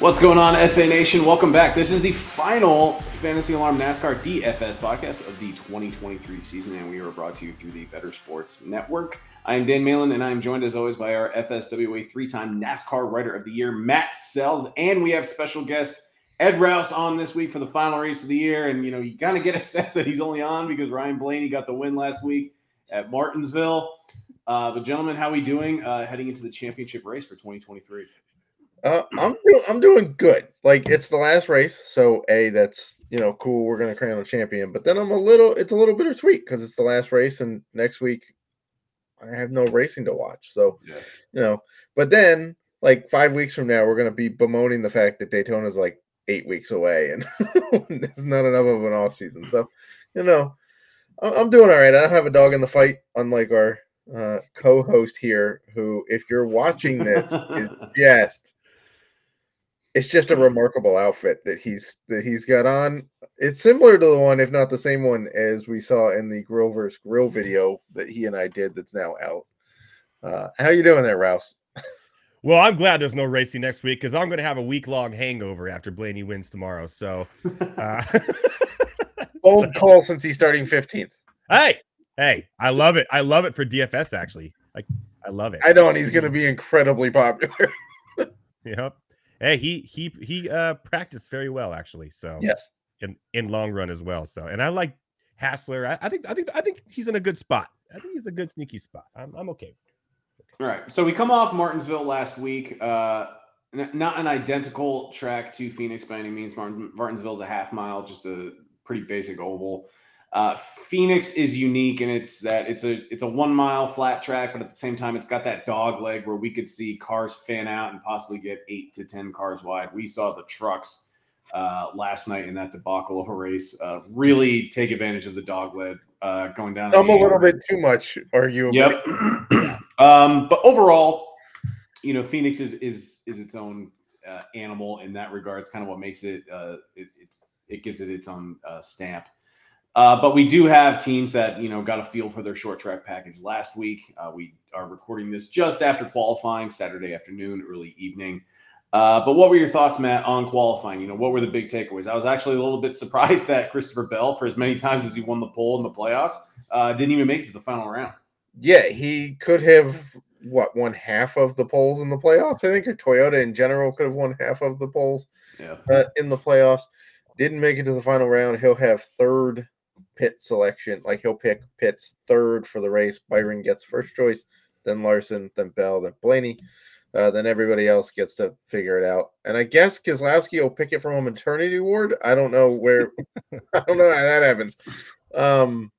What's going on, FA Nation? Welcome back. This is the final Fantasy Alarm NASCAR DFS podcast of the 2023 season, and we are brought to you through the Better Sports Network. I am Dan Malin, and I am joined as always by our FSWA three time NASCAR Writer of the Year, Matt Selz, and we have special guest Ed Raus on this week for the final race of the year. And, you know, you kind of get a sense that he's only on because Ryan Blaney got the win last week at Martinsville. Uh, but, gentlemen, how are we doing uh, heading into the championship race for 2023? Uh, I'm doing I'm doing good. Like it's the last race, so a that's you know cool. We're gonna crown a champion, but then I'm a little it's a little bittersweet because it's the last race, and next week I have no racing to watch. So Yeah. you know, but then like five weeks from now, we're gonna be bemoaning the fact that Daytona's like eight weeks away, and there's not enough of an off season. So you know, I'm doing all right. I don't have a dog in the fight, unlike our uh, co-host here, who, if you're watching this, is just it's just a remarkable outfit that he's that he's got on. It's similar to the one, if not the same one, as we saw in the Grover's Grill video that he and I did. That's now out. Uh, how you doing there, Raus? Well, I'm glad there's no racing next week because I'm going to have a week long hangover after Blaney wins tomorrow. So, uh, Old call since he's starting 15th. hey, hey, I love it. I love it for DFS actually. Like, I love it. I know, and he's going to be incredibly popular. Yep. Hey, he he he uh practiced very well actually. So yes. in in long run as well. So, and I like Hassler. I, I think I think I think he's in a good spot. I think he's a good sneaky spot. I'm I'm okay. All right. So we come off Martinsville last week. Uh, n- not an identical track to Phoenix by any means. Martin, Martinsville's a half mile, just a pretty basic oval. Uh, Phoenix is unique, and it's that it's a it's a one mile flat track, but at the same time, it's got that dog leg where we could see cars fan out and possibly get eight to ten cars wide. We saw the trucks uh, last night in that debacle of a race uh, really take advantage of the dog leg uh, going down. I'm a little bit too much, arguably. Yep. um, but overall, you know, Phoenix is is is its own uh, animal in that regard. It's kind of what makes it. Uh, it it's it gives it its own uh, stamp. Uh, but we do have teams that you know got a feel for their short track package last week. Uh, we are recording this just after qualifying, Saturday afternoon, early evening. Uh, but what were your thoughts, Matt, on qualifying? You know, what were the big takeaways? I was actually a little bit surprised that Christopher Bell, for as many times as he won the pole in the playoffs, uh, didn't even make it to the final round. Yeah, he could have what won half of the polls in the playoffs. I think or Toyota in general could have won half of the polls Yeah. uh, in the playoffs. Didn't make it to the final round. He'll have third pit selection. Like he'll pick Pitt's third for the race. Byron gets first choice, then Larson, then Bell, then Blaney. Uh, then everybody else gets to figure it out. And I guess Keselowski will pick it from a maternity ward. I don't know where. I don't know how that happens. Um,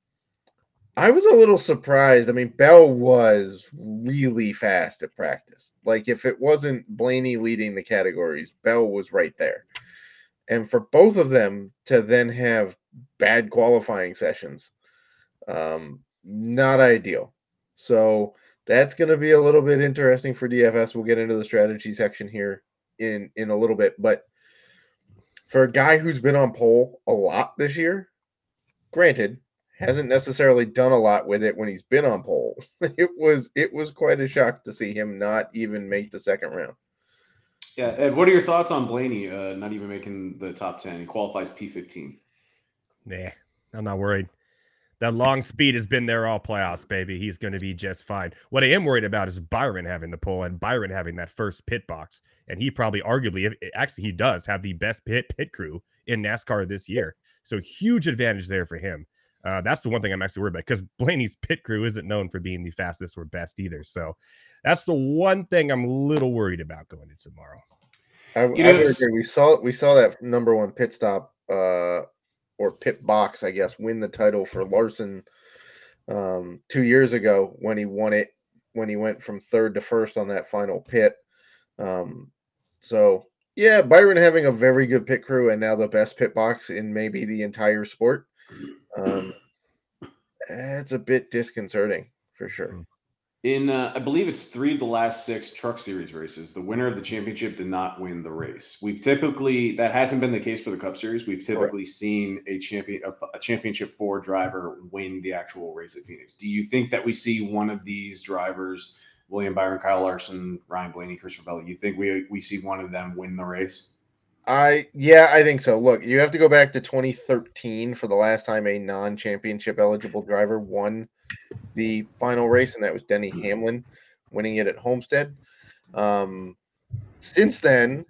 I was a little surprised. I mean, Bell was really fast at practice. Like, if it wasn't Blaney leading the categories, Bell was right there. And for both of them to then have bad qualifying sessions, um, not ideal. So that's going to be a little bit interesting for DFS. We'll get into the strategy section here in in a little bit, but for a guy who's been on pole a lot this year, granted, hasn't necessarily done a lot with it when he's been on pole. It was it was quite a shock to see him not even make the second round. Yeah, Ed, what are your thoughts on Blaney uh, not even making the top 10? He qualifies P15. Nah, I'm not worried. That long speed has been there all playoffs, baby. He's going to be just fine. What I am worried about is Byron having the pole and Byron having that first pit box. And he probably, arguably, actually, he does have the best pit pit crew in NASCAR this year. So huge advantage there for him. Uh, that's the one thing I'm actually worried about because Blaney's pit crew isn't known for being the fastest or best either. So that's the one thing I'm a little worried about going into tomorrow. I, You know, would it's- agree. We saw we saw that number one pit stop uh, or pit box, I guess, win the title for Larson um, two years ago when he won it when he went from third to first on that final pit. Um, so yeah, Byron having a very good pit crew and now the best pit box in maybe the entire sport. Um, it's a bit disconcerting for sure. In, uh, I believe it's three of the last six Truck Series races, the winner of the championship did not win the race. We've typically, that hasn't been the case for the Cup Series. We've typically seen a champion, a, a championship four driver win the actual race at Phoenix. Do you think that we see one of these drivers, William Byron, Kyle Larson, Ryan Blaney, Christopher Bell, you think we, we see one of them win the race? I yeah, I think so. Look, you have to go back to 2013 for the last time a non-championship eligible driver won the final race, and that was Denny Hamlin winning it at Homestead. Um, since then,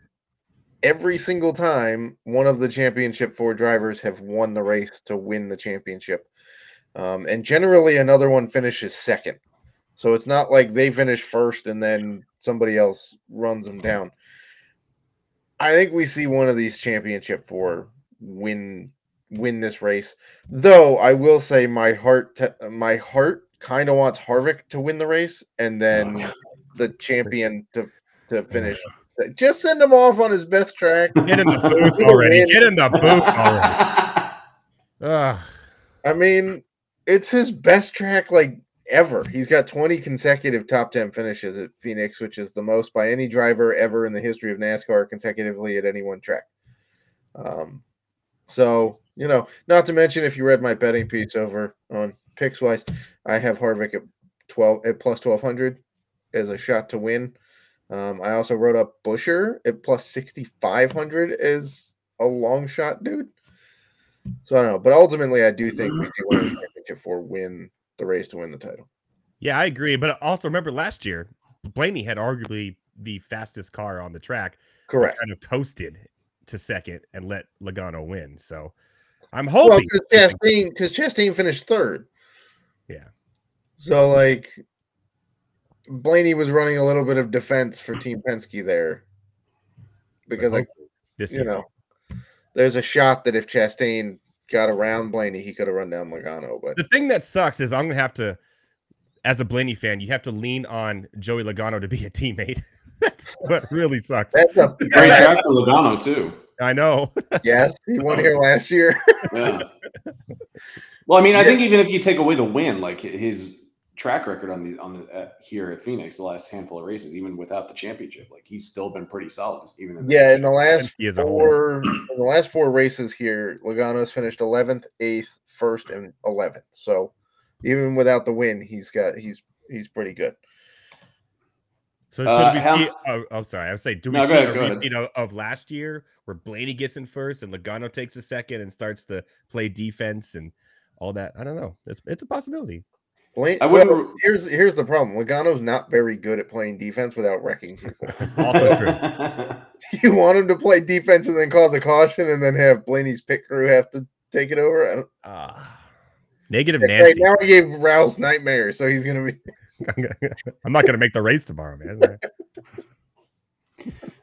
every single time one of the championship four drivers have won the race to win the championship. Um, and generally another one finishes second. So it's not like they finish first and then somebody else runs them down. I think we see one of these championship four win win this race. Though I will say my heart te- my heart kind of wants Harvick to win the race and then the champion to to finish. Just send him off on his best track. Get in the booth already. Get in the booth already. Ugh. I mean, it's his best track like ever. He's got 20 consecutive top 10 finishes at Phoenix, which is the most by any driver ever in the history of NASCAR consecutively at any one track. Um, so, you know, not to mention if you read my betting piece over on Pickswise, I have Harvick at 12 at plus 1200 as a shot to win. Um, I also wrote up Buescher at plus 6,500 as a long shot dude. So I don't know, but ultimately, I do think we one of the championship four win the race to win the title. Yeah, I agree. But also remember last year, Blaney had arguably the fastest car on the track. Correct. Kind of coasted to second and let Logano win. So I'm hoping. because Chastain, because Chastain finished third. Yeah. So like, Blaney was running a little bit of defense for Team Penske there, because like this you know, there's a shot that if Chastain got around Blaney, he could have run down Logano. But The thing that sucks is I'm gonna have to, as a Blaney fan, you have to lean on Joey Logano to be a teammate. That's what really sucks. that's a Great track for Logano too. I know. yes. He won here last year. Yeah. Well, I mean, I think even if you take away the win, like his track record on the on the uh, here at Phoenix, the last handful of races, even without the championship, like he's still been pretty solid. Even in Yeah, in the last Penske as a whole. four, in the last four races here, Logano's finished eleventh, eighth, first, and eleventh. So even without the win, he's got he's he's pretty good. So, so Uh, do we how- see? Oh, oh, sorry. I was saying, do we No, go see ahead, a go ahead. repeat of, of last year where Blaney gets in first and Logano takes a second and starts to play defense and all that? I don't know. It's it's a possibility. Blaine, I well, wouldn't- here's here's the problem. Logano's not very good at playing defense without wrecking people. Also true. you want him to play defense and then cause a caution, and then have Blaney's pit crew have to take it over. I don't, Ah, negative right Nancy. now, he gave Raus nightmare, so he's gonna be. I'm not gonna make the race tomorrow, man.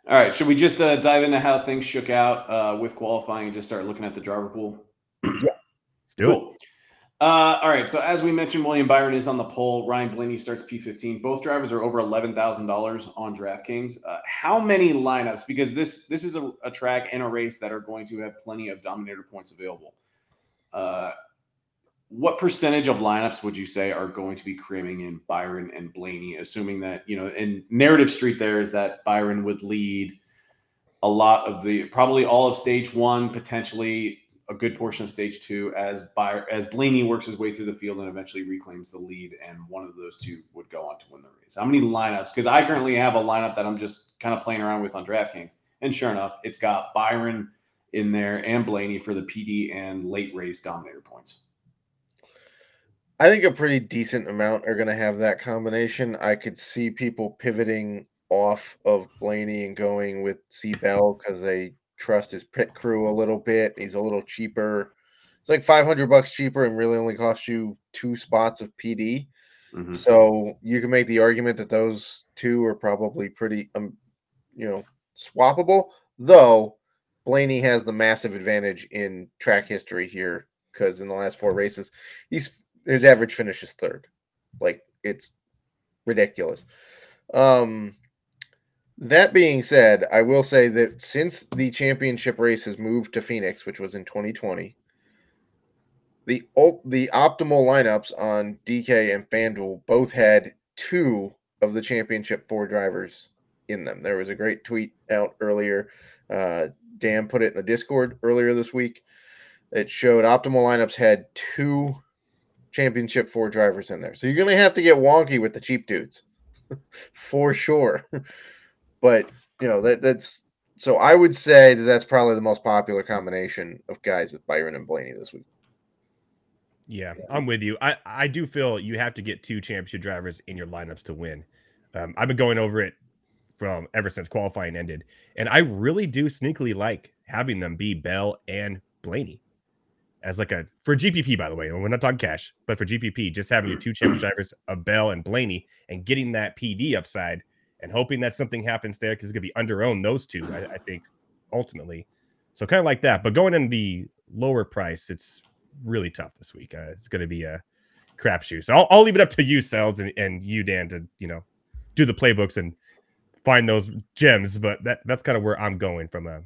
All right, should we just uh, dive into how things shook out uh, with qualifying and just start looking at the driver pool? Let's do it. Uh, all right. So as we mentioned, William Byron is on the pole. Ryan Blaney starts P15. Both drivers are over eleven thousand dollars on DraftKings. Uh, how many lineups? Because this this is a, a track and a race that are going to have plenty of Dominator points available. Uh, what percentage of lineups would you say are going to be cramming in Byron and Blaney, assuming that you know in narrative street there is that Byron would lead a lot of the probably all of stage one, potentially a good portion of stage two as By- as Blaney works his way through the field and eventually reclaims the lead, and one of those two would go on to win the race. How many lineups? Because I currently have a lineup that I'm just kind of playing around with on DraftKings, and sure enough, it's got Byron in there and Blaney for the PD and late race dominator points. I think a pretty decent amount are going to have that combination. I could see people pivoting off of Blaney and going with C Bell because they trust his pit crew a little bit. He's a little cheaper. It's like 500 bucks cheaper and really only costs you two spots of PD. Mhm. So you can make the argument that those two are probably pretty, um, you know, swappable. Though Blaney has the massive advantage in track history here because in the last four races, he's his average finish is third. Like it's ridiculous. Um, that being said, I will say that since the championship race has moved to Phoenix, which was in 2020, the the optimal lineups on DK and FanDuel both had two of the championship four drivers in them. There was a great tweet out earlier. Uh, Dan put it in the Discord earlier this week. It showed optimal lineups had two championship four drivers in there. So you're going to have to get wonky with the cheap dudes for sure. but, you know, that that's so I would say that that's probably the most popular combination of guys with Byron and Blaney this week. Yeah, I'm with you. I, I do feel you have to get two championship drivers in your lineups to win. Um, I've been going over it from ever since qualifying ended, and I really do sneakily like having them be Bell and Blaney as like a for GPP. By the way, we're not talking cash, but for GPP, just having your two championship drivers of Bell and Blaney and getting that PD upside and hoping that something happens there because it's gonna be under owned those two. I, I think ultimately, so kind of like that. But going in the lower price, it's really tough this week. Uh, it's going to be a crapshoot. So I'll, I'll leave it up to you, Selz, and, and you, Dan, to you know do the playbooks and find those gems. But that that's kind of where I'm going from a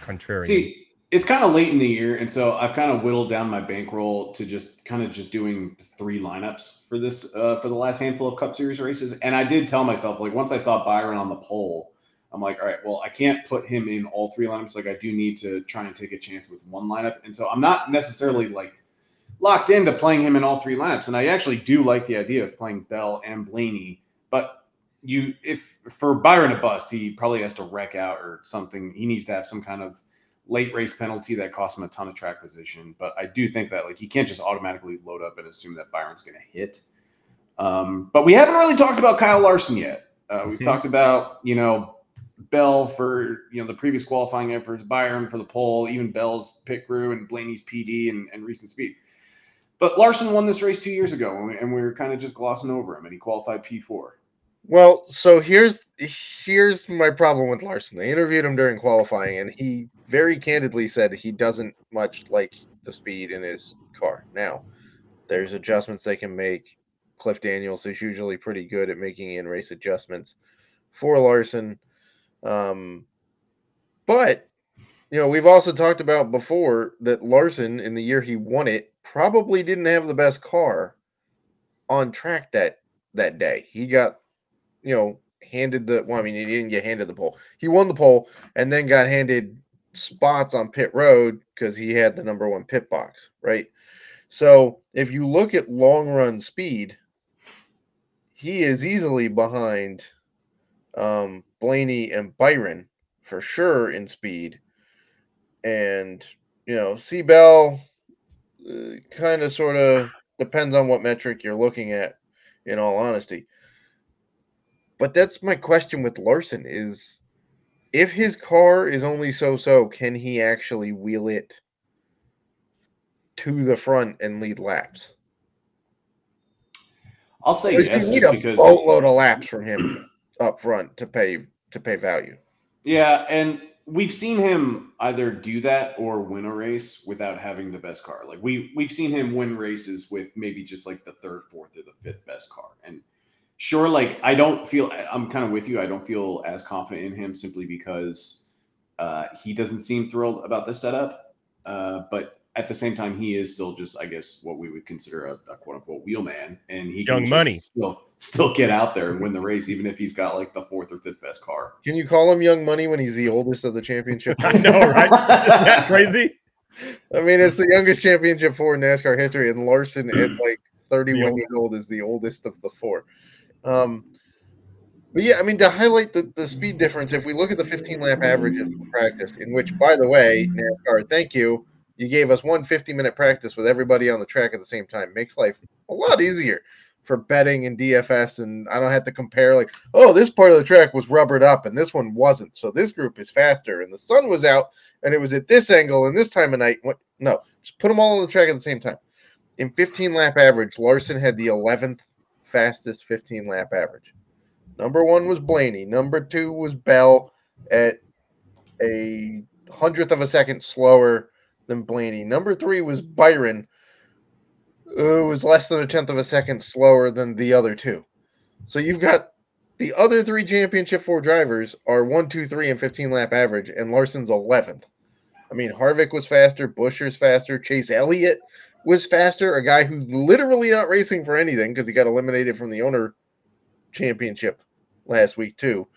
contrarian. See, it's kind of late in the year, and so I've kind of whittled down my bankroll to just kind of just doing three lineups for this uh, for the last handful of Cup Series races. And I did tell myself like once I saw Byron on the pole. I'm like, all right, well, I can't put him in all three lineups. Like, I do need to try and take a chance with one lineup. And so I'm not necessarily like locked into playing him in all three lineups. And I actually do like the idea of playing Bell and Blaney. But you, if for Byron to bust, he probably has to wreck out or something. He needs to have some kind of late race penalty that cost him a ton of track position. But I do think that like he can't just automatically load up and assume that Byron's going to hit. Um, but we haven't really talked about Kyle Larson yet. Uh, we've Mhm. talked about you know Bell for you know the previous qualifying efforts, Byron for the pole, even Bell's pit crew and Blaney's PD and, and recent speed. But Larson won this race two years ago, and we, were kind of just glossing over him, and he qualified P four. Well, so here's here's my problem with Larson. They interviewed him during qualifying, and he very candidly said he doesn't much like the speed in his car. Now, there's adjustments they can make. Cliff Daniels is usually pretty good at making in race adjustments for Larson. Um, but you know, we've also talked about before that Larson, in the year he won it, probably didn't have the best car on track that that day. He got, you know, handed the well, I mean, he didn't get handed the pole. He won the pole and then got handed spots on pit road because he had the number one pit box, right? So if you look at long run speed, he is easily behind um, Blaney and Byron for sure in speed. And, you know, C Bell uh, kind of sort of depends on what metric you're looking at, in all honesty. But that's my question with Larson is if his car is only so so, can he actually wheel it to the front and lead laps? I'll say yes, you need a because boatload of laps from him up front to pay to pay value. Yeah, and we've seen him either do that or win a race without having the best car. Like we we've seen him win races with maybe just like the third, fourth, or the fifth best car. And sure, like I don't feel I'm kind of with you. I don't feel as confident in him simply because uh, he doesn't seem thrilled about the setup. Uh, but at the same time, he is still just, I guess, what we would consider a, a quote unquote wheelman, and he Young can money. still still get out there and win the race, even if he's got like the fourth or fifth best car. Can you call him young money when he's the oldest of the championship? I know, right? Isn't that crazy? I mean, it's the youngest championship for in NASCAR history, and Larson at like 31 years old is the oldest of the four. Um, but yeah, I mean, to highlight the, the speed difference, if we look at the 15 lap averages in practice, in which, by the way, NASCAR, thank you, you gave us one 50 minute practice with everybody on the track at the same time. Makes life a lot easier for betting and DFS, and I don't have to compare like, oh, this part of the track was rubbered up and this one wasn't, so this group is faster, and the sun was out and it was at this angle and this time of night. What? No, just put them all on the track at the same time. In 15 lap average, Larson had the 11th fastest 15 lap average. Number one was Blaney. Number two was Bell at a hundredth of a second slower than Blaney. Number three was Byron, who was less than a tenth of a second slower than the other two. So you've got the other three championship four drivers are one, two, three, and 15 lap average, and Larson's 11th. I mean, Harvick was faster, Buescher's faster, Chase Elliott was faster, a guy who's literally not racing for anything because he got eliminated from the owner championship last week, too.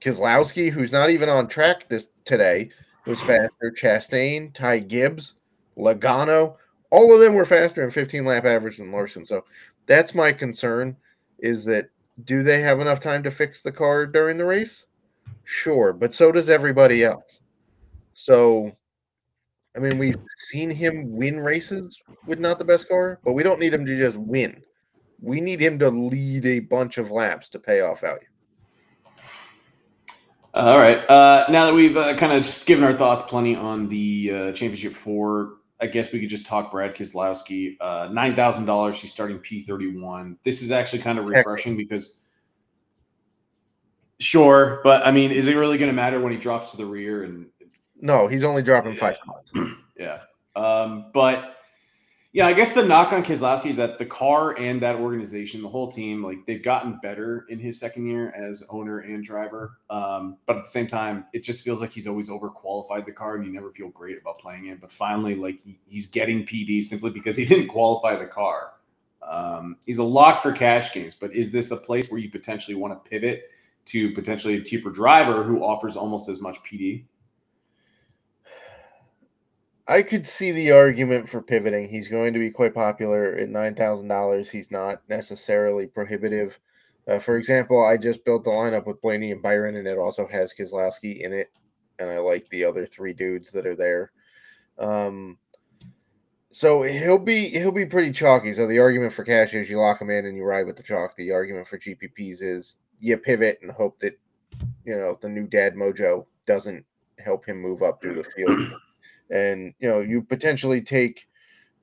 Keselowski, who's not even on track this today, was faster. Chastain, Ty Gibbs, Logano, all of them were faster in 15 lap average than Larson. So that's my concern is that do they have enough time to fix the car during the race? Sure, but so does everybody else. So, I mean, we've seen him win races with not the best car, but we don't need him to just win. We need him to lead a bunch of laps to pay off value. All right. Uh, now that we've uh, kind of just given our thoughts plenty on the uh, championship four, I guess we could just talk Brad Keselowski. Uh, Nine thousand dollars. She's starting P thirty one. This is actually kind of refreshing because, sure, but I mean, is it really going to matter when he drops to the rear? And No, he's only dropping five Yeah. spots. yeah, um, but yeah, I guess the knock on Keselowski is that the car and that organization, the whole team, like they've gotten better in his second year as owner and driver. Um, but at the same time, it just feels like he's always overqualified the car, and you never feel great about playing it. But finally, like he, he's getting PD simply because he didn't qualify the car. Um, he's a lock for cash games, but is this a place where you potentially want to pivot to potentially a cheaper driver who offers almost as much PD? I could see the argument for pivoting. He's going to be quite popular at nine thousand dollars. He's not necessarily prohibitive. Uh, for example, I just built the lineup with Blaney and Byron, and it also has Keselowski in it, and I like the other three dudes that are there. Um, so he'll be he'll be pretty chalky. So the argument for cash is you lock him in and you ride with the chalk. The argument for GPPs is you pivot and hope that you know the new dad mojo doesn't help him move up through the field and you know you potentially take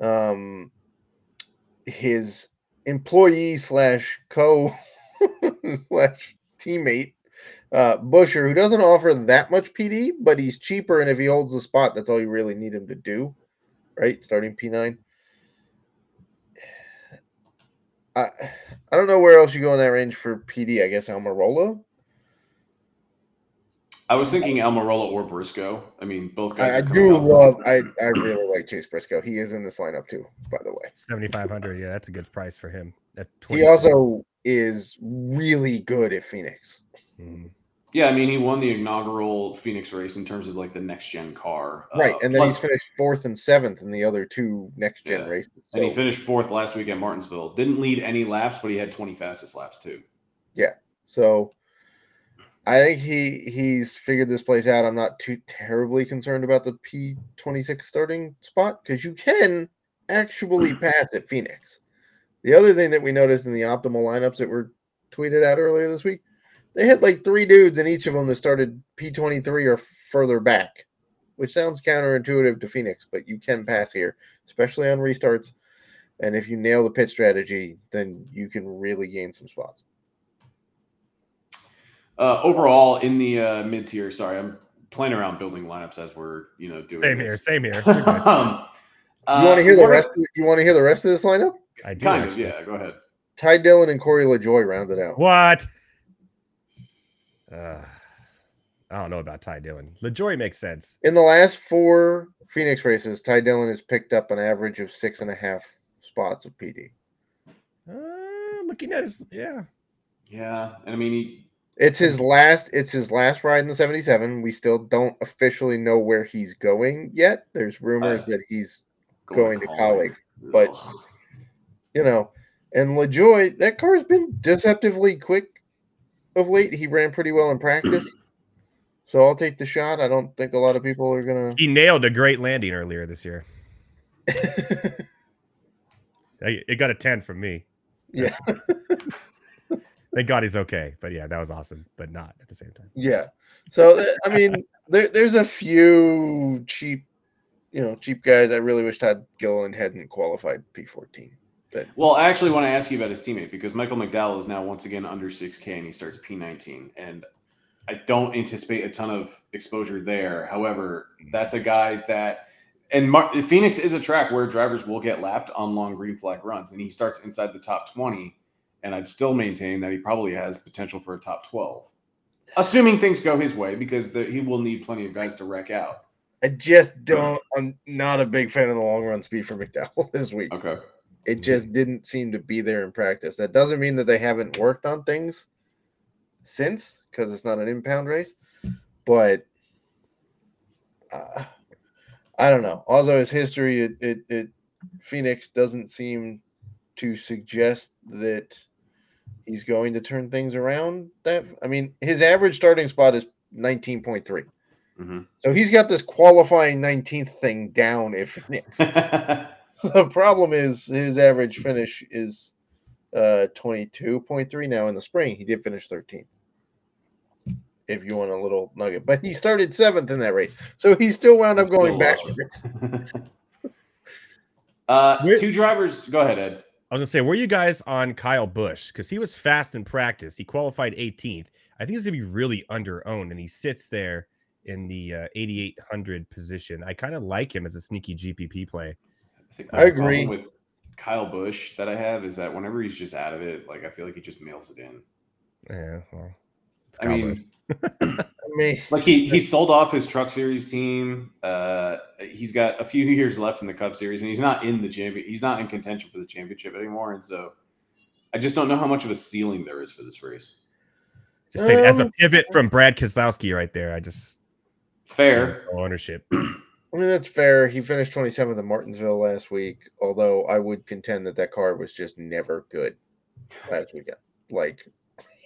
um his employee slash co slash teammate uh Buescher who doesn't offer that much pd but he's cheaper and if he holds the spot that's all you really need him to do right? Starting p9 i i don't know where else you go in that range for pd i guess Almirola I was thinking Almirola or Briscoe. I mean, both guys. I, I are coming do off- love I, I really like chase briscoe he is in this lineup too by the way 7500 yeah that's a good price for him at He also is really good at Phoenix. Mhm. Yeah, I mean, he won the inaugural Phoenix race in terms of like the next gen car. right. Uh, And then plus- he's finished fourth and seventh in the other two next gen Yeah. races. and he finished fourth last week at Martinsville. Didn't lead any laps, but he had 20 fastest laps too. Yeah. So I think he he's figured this place out. I'm not too terribly concerned about the P26 starting spot because you can actually pass at Phoenix. The other thing that we noticed in the optimal lineups that were tweeted out earlier this week, they had like three dudes in each of them that started P23 or further back, which sounds counterintuitive to Phoenix, but you can pass here, especially on restarts. And if you nail the pit strategy, then you can really gain some spots. Uh, overall, in the uh, mid tier, sorry, I'm playing around building lineups as we're you know doing. same here same here You're um, You want to hear the rest? Of, you want to hear the rest of this lineup? i do Kind actually. of, yeah. Go ahead. Ty Dillon and Corey LaJoie rounded out. what uh, i don't know about ty dillon LaJoie makes sense In the last four Phoenix races, Ty Dillon has picked up an average of six and a half spots of PD. uh, looking at his yeah Yeah, and I mean, he, It's his last. It's his last ride in the seventy-seven. We still don't officially know where he's going yet. There's rumors Uh, that he's going to college, Ugh. but- you know. And LaJoie, that car's been deceptively quick of late. He ran pretty well in practice, so I'll take the shot. I don't think a lot of people are gonna. he nailed a great landing earlier this year it got a 10 from me yeah, thank god he's okay but yeah that was awesome but not at the same time yeah. So uh, I mean, there, there's a few cheap, you know, cheap guys. I really wish Todd Gilliland hadn't qualified P14. But Well, I actually want to ask you about his teammate because Michael McDowell is now once again under 6K and he starts P19. And I don't anticipate a ton of exposure there. However, that's a guy that, and Mar- Phoenix is a track where drivers will get lapped on long green flag runs, and he starts inside the top 20. And I'd still maintain that he probably has potential for a top 12, assuming things go his way because the, he will need plenty of guys to wreck out. I just don't. I'm not a big fan of the long run speed for McDowell this week. Okay. It just didn't seem to be there in practice. That doesn't mean that they haven't worked on things since, because it's not an impound race. But uh, I don't know. Also, his history, it, it, it Phoenix doesn't seem to suggest that he's going to turn things around. That I mean, his average starting spot is 19.3. Mhm. So he's got this qualifying 19th thing down if the problem is his average finish is uh 22.3 now in the spring. He did finish 13th. If you want a little nugget, but he started seventh in that race, so he still wound up going backwards. uh, two drivers. Go ahead, Ed. I was gonna say, were you guys on Kyle Busch? Because he was fast in practice. He qualified 18th. I think he's gonna be really under owned, and he sits there in the uh, 8800 position. I kind of like him as a sneaky GPP play. I, think I the problem agree. with Kyle Busch that I have is that whenever he's just out of it, like I feel like he just mails it in. Yeah, well, it's I Kyle Busch. mean, I mean, like he he sold off his Truck Series team. Uh, he's got a few years left in the Cup Series, and he's not in the champion. He's not in contention for the championship anymore, and so I just don't know how much of a ceiling there is for this race. just say as a Um, pivot from Brad Keselowski right there. I just Fair. no ownership. I mean that's fair. He finished 27th in Martinsville last week, although I would contend that that car was just never good last weekend. Like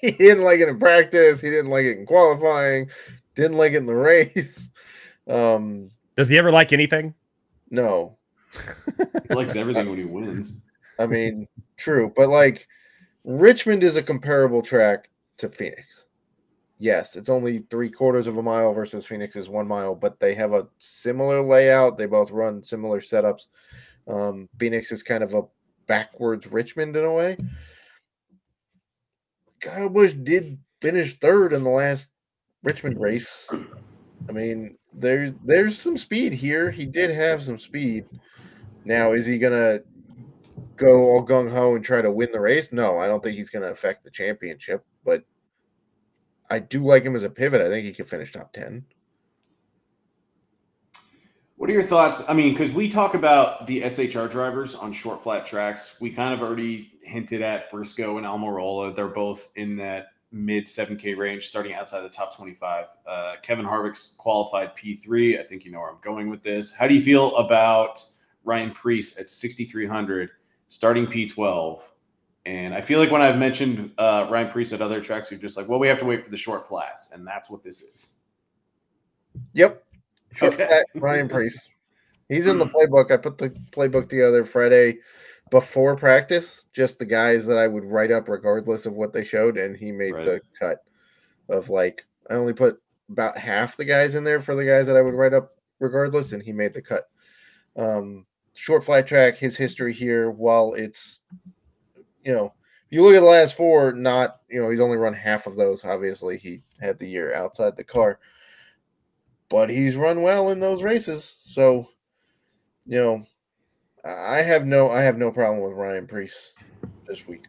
he didn't like it in practice, he didn't like it in qualifying, didn't like it in the race. Um, Does he ever like anything? no, He likes everything when he wins. I mean, true, but like Richmond is a comparable track to Phoenix. Yes, it's only three quarters of a mile versus Phoenix is one mile, but they have a similar layout. They both run similar setups. Um, Phoenix is kind of a backwards Richmond in a way. Kyle Busch did finish third in the last Richmond mm-hmm. race. I mean, there's there's some speed here. He did have some speed. Now, is he gonna go all gung ho and try to win the race? No, I don't think he's gonna affect the championship, but I do like him as a pivot. I think he could finish top ten. What are your thoughts? I mean, because we talk about the SHR drivers on short flat tracks. We kind of already hinted at Briscoe and Almirola. They're both in that mid 7K range, starting outside the top 25. Uh, Kevin Harvick's qualified P3. I think you know where I'm going with this. How do you feel about Ryan Preece at 6,300, starting P12? And I feel like when I've mentioned uh, Ryan Preece at other tracks, you're just like, well, we have to wait for the short flats. And that's what this is. Yep. Short Okay. Ryan Preece. He's in the playbook. I put the playbook together Friday before practice, just the guys that I would write up regardless of what they showed, and he made Right. the cut of like I only put about half the guys in there for the guys that I would write up regardless, and he made the cut. Um, short flat track, his history here, while it's you know, you look at the last four, not you know, he's only run half of those. Obviously, he had the year outside the car but he's run well in those races. So, you know, I have no I have no problem with Ryan Preece this week.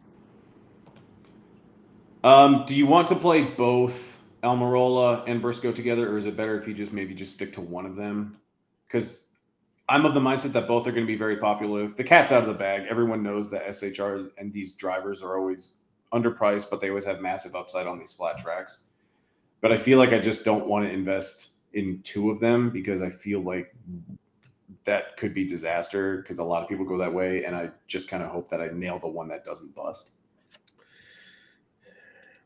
Um, do you want to play both Almirola and Briscoe together, or is it better if you just maybe just stick to one of them? Because I'm of the mindset that both are going to be very popular. The cat's out of the bag. Everyone knows that SHR and these drivers are always underpriced, but they always have massive upside on these flat tracks. But I feel like I just don't want to invest in two of them because I feel like that could be disaster because a lot of people go that way, and I just kind of hope that I nail the one that doesn't bust.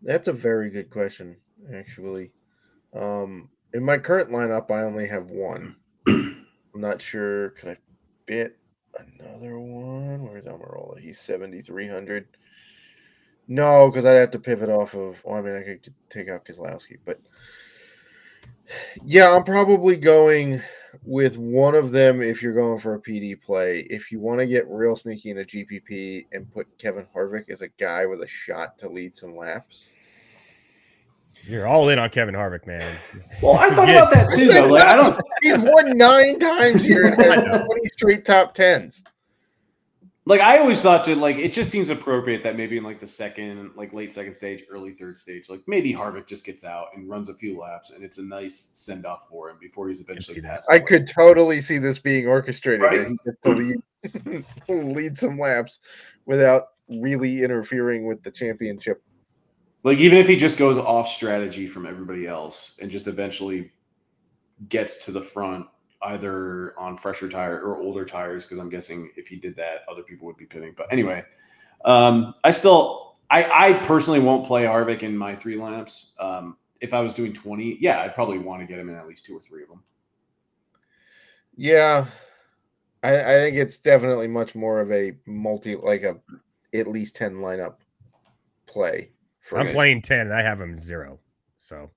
That's a very good question, actually. Um, in my current lineup, I only have one. I'm not sure. Can I fit another one? Where's Almirola? He's 7,300. No, because I'd have to pivot off of. Well, I mean, I could take out Keselowski, but yeah, I'm probably going with one of them if you're going for a PD play. If you want to get real sneaky in a GPP and put Kevin Harvick as a guy with a shot to lead some laps. You're all in on Kevin Harvick, man. Well, I thought Yeah. about that too, though. Like, I don't. He's won nine times here and I has know. 20 straight top tens. Like I always thought that like it just seems appropriate that maybe in like the second, like late second stage, early third stage, like maybe Harvick just gets out and runs a few laps, and it's a nice send off for him before he's eventually see passed. I away. could totally see this being orchestrated Right. and to lead, lead some laps without really interfering with the championship. like even if he just goes off strategy from everybody else and just eventually gets to the front either on fresher tire or older tires because i'm guessing if he did that other people would be pitting but anyway um i still i i personally won't play harvick in my three laps um if I was doing 20, yeah, I'd probably want to get him in at least two or three of them. Yeah, I, I think it's definitely much more of a multi, like a at least ten lineup play. For I'm Okay. playing 10 and I have him zero. So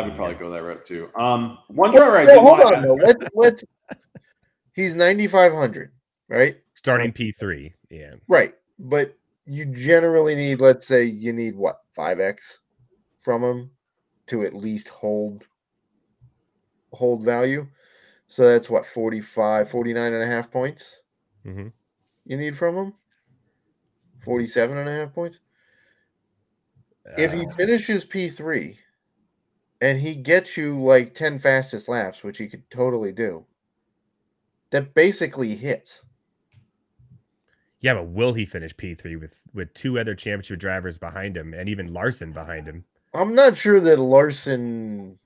I would probably go that route too. Um, one Well, driver I well, hold on though. Let's let's. He's ninety five hundred, right? starting P3. Yeah. Right, but you generally need, let's say, you need what five x from him to at least hold hold value. So that's what 45, 49 and a half points hmm you need from him. 47 and a half points. if he Uh, finishes P3 and he gets you like 10 fastest laps, which he could totally do, that basically hits. yeah, but will he finish P3 with with two other championship drivers behind him and even Larson behind him? I'm not sure that Larson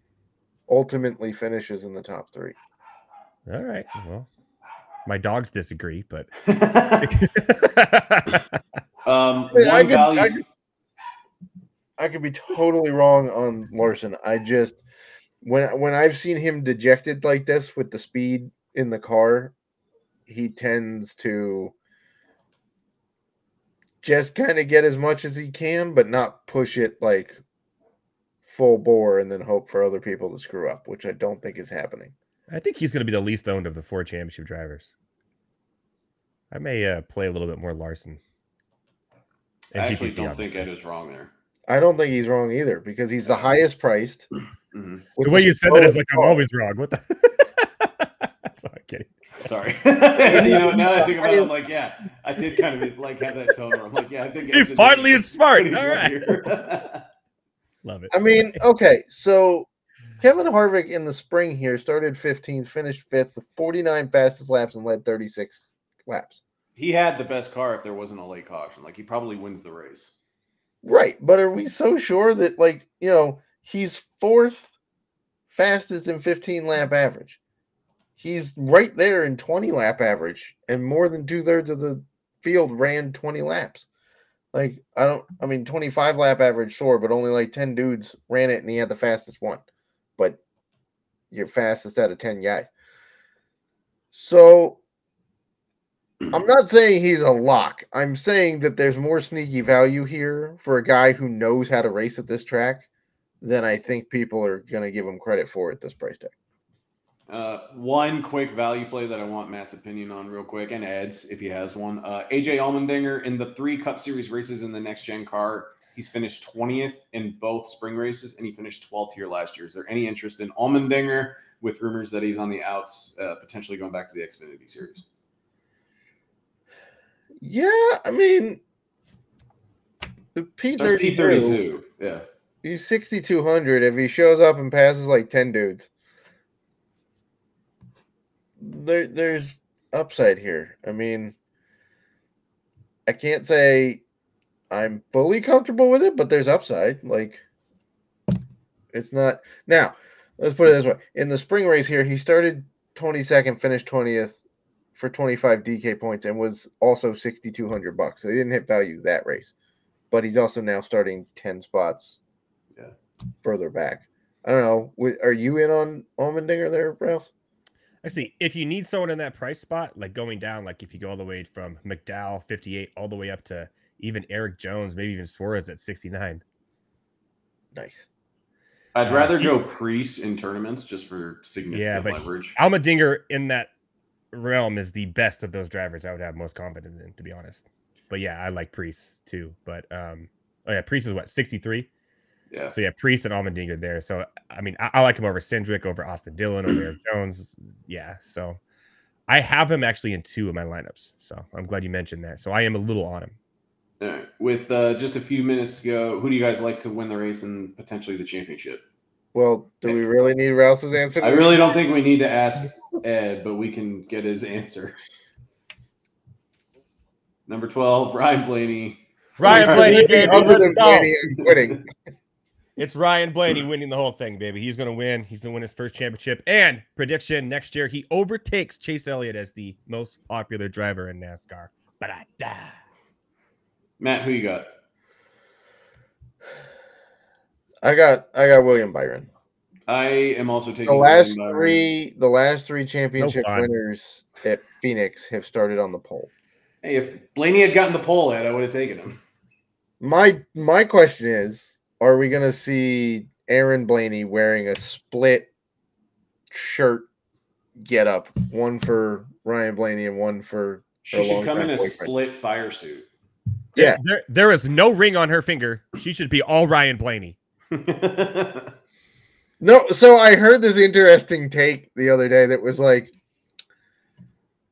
ultimately finishes in the top three. All right. Well, my dogs disagree, but um, I, mean, I one could, value. I, could, I could be totally wrong on Larson. I just when when I've seen him dejected like this with the speed in the car, he tends to just kind of get as much as he can, but not push it like full bore and then hope for other people to screw up, which I don't think is happening. I think he's going to be the least owned of the four championship drivers. I may uh, play a little bit more Larson. I And actually GPP, don't think obviously. Ed is wrong there. I don't think he's wrong either because he's the highest priced. Mhm. The way you said that is slowest like I'm always wrong. What the? Sorry, I'm kidding. Sorry. you know, now that I think about it, I'm like, yeah, I did kind of like have that tone where I'm like, yeah, I think He Ed's a finally genius, is smart. All right right. Love it. I mean, okay, so Kevin Harvick in the spring here started 15th, finished fifth with 49 fastest laps and led 36 laps. he had the best car if there wasn't a late caution. Like he probably wins the race. Right, but are we so sure that like you know he's fourth fastest in 15 lap average? He's right there in 20 lap average, and more than two thirds of the field ran 20 laps. Like I don't, I mean 25 lap average, sure, but only like 10 dudes ran it, and he had the fastest one. But you're fastest out of 10 guys. So I'm not saying he's a lock. I'm saying that there's more sneaky value here for a guy who knows how to race at this track than I think people are going to give him credit for at this price tag. Uh, one quick value play that I want Matt's opinion on, real quick, and Ed's if he has one. Uh, AJ Allmendinger in the three Cup Series races in the next gen car, he's finished 20th in both spring races, and he finished 12th here last year. Is there any interest in Allmendinger with rumors that he's on the outs, uh, potentially going back to the Xfinity Series? Yeah, I mean, the P That's P32. Yeah. he's sixty two hundred. If he shows up and passes like ten dudes, there there's upside here. I mean, I can't say I'm fully comfortable with it, but there's upside. Like, it's not now. Let's put it this way: in the spring race here, he started twenty second, finished twentieth for 25 DK points and was also 6200 bucks. So he didn't hit value that race. But he's also now starting 10 spots Yeah. further back. I don't know. Are you in on Allmendinger there, Ralph? Actually, if you need someone in that price spot, like going down, like if you go all the way from McDowell 58 all the way up to even Erik Jones, maybe even Suarez at 69. Nice. I'd Uh, rather he- go Preece in tournaments just for significant Yeah, but he- leverage. Allmendinger in that realm is the best of those drivers I would have most confidence in, to be honest. But yeah, I like Preece too. But um, oh yeah, Preece is what 63. yeah. So yeah, Preece and Allmendinger there. So I mean, I, I like him over Cindric, over Austin Dillon, over Erik Jones. Yeah, so I have him actually in two of my lineups. So I'm glad you mentioned that. So I am a little on him. All right. With uh, just a few minutes to go, who do you guys like to win the race and potentially the championship? Well, do we really need Raus's answer? to I this? really don't think we need to ask Ed, but we can get his answer. Number 12, Ryan Blaney. Ryan Blaney, baby, Other than. Blaney and quitting. It's Ryan Blaney winning the whole thing, baby. He's gonna win. He's gonna win his first championship. And prediction next year, he overtakes Chase Elliott as the most popular driver in NASCAR. But I die. Matt, who you got? I got I got William Byron. I am also taking The William last Byron. three the last three championship fun. winners at Phoenix have started on the pole. Hey, if Blaney had gotten the pole Ed, I would have taken him. My my question is, are we gonna see Erin Blaney wearing a split shirt get up, one for Ryan Blaney and one for She For should come in time a boyfriend. split fire suit. Yeah. There, there is no ring on her finger. She should be all Ryan Blaney. No, so I heard this interesting take the other day that was like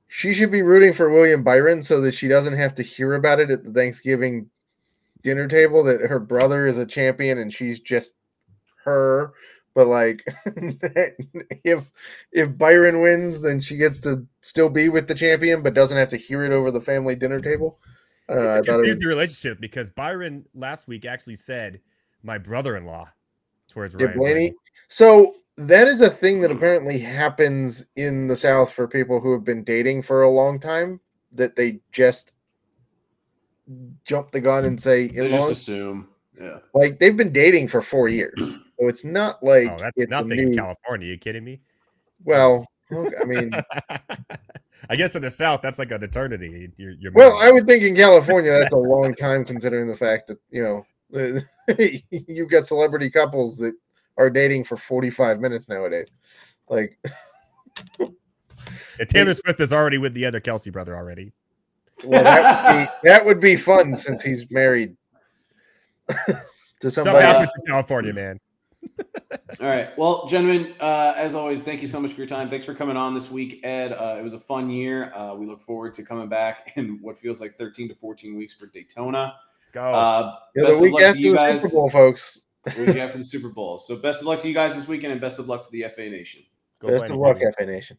she should be rooting for William Byron so that she doesn't have to hear about it at the Thanksgiving dinner table that her brother is a champion and she's just her. But like if if Byron wins, then she gets to still be with the champion but doesn't have to hear it over the family dinner table. I don't know, I It's a thought it was confusing relationship because Byron last week actually said my brother-in-law towards Yeah, Ryan Blaney. Blaney. So that is a thing that apparently happens in the South for people who have been dating for a long time. That they just jump the gun and say they just assume. Yeah. Like they've been dating for four years, so it's not like Oh, that's it's a nothing in new- California. you kidding me? Well, okay, I mean, I guess in the South, that's like an eternity. You're, you're well, married. I would think in California that's a long time considering the fact that you know you've got celebrity couples that are dating for forty-five minutes nowadays. Like, And Taylor Swift is already with the other Kelce brother already. Well, that would be that would be fun since he's married to Stuff somebody. happens in California, man. All right. Well, gentlemen, uh, as always, thank you so much for your time. Thanks for coming on this week, Ed. Uh, it was a fun year. Uh, we look forward to coming back in what feels like 13 to 14 weeks for Daytona. Let's go. Uh, Yeah, best the of luck to after you guys. Super Bowl, folks. week after the Super Bowl. So best of luck to you guys this weekend, and best of luck to the FA Nation. go Best of luck, baby. FA Nation.